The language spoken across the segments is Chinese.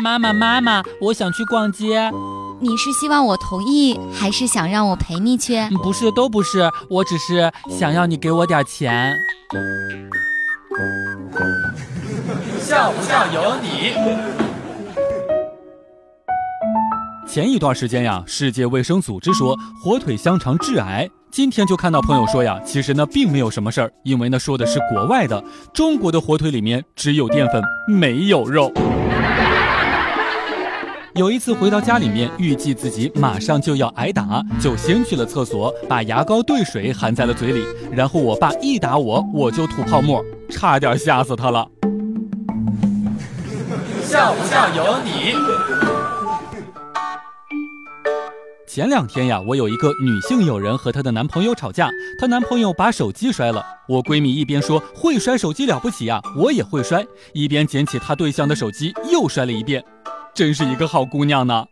妈妈，妈妈，我想去逛街。你是希望我同意，还是想让我陪你去？不是，都不是，我只是想要你给我点钱。笑不笑由你。前一段时间呀，世界卫生组织说火腿香肠致癌。今天就看到朋友说呀，其实呢并没有什么事儿，因为呢说的是国外的，中国的火腿里面只有淀粉，没有肉。有一次回到家里面，预计自己马上就要挨打，就先去了厕所，把牙膏兑水含在了嘴里，然后我爸一打我，我就吐泡沫，差点吓死他了。笑不笑由你。前两天呀，我有一个女性友人和她的男朋友吵架，她男朋友把手机摔了。我闺蜜一边说会摔手机了不起呀，我也会摔，一边捡起她对象的手机又摔了一遍。真是一个好姑娘呢。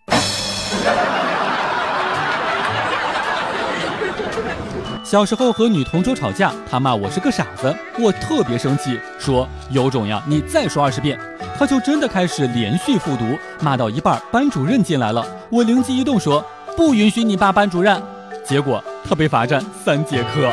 小时候和女同桌吵架，她骂我是个傻子，我特别生气，说有种呀，你再说二十遍。她就真的开始连续复读，骂到一半，班主任进来了，我灵机一动说不允许你骂班主任，结果她被罚站三节课。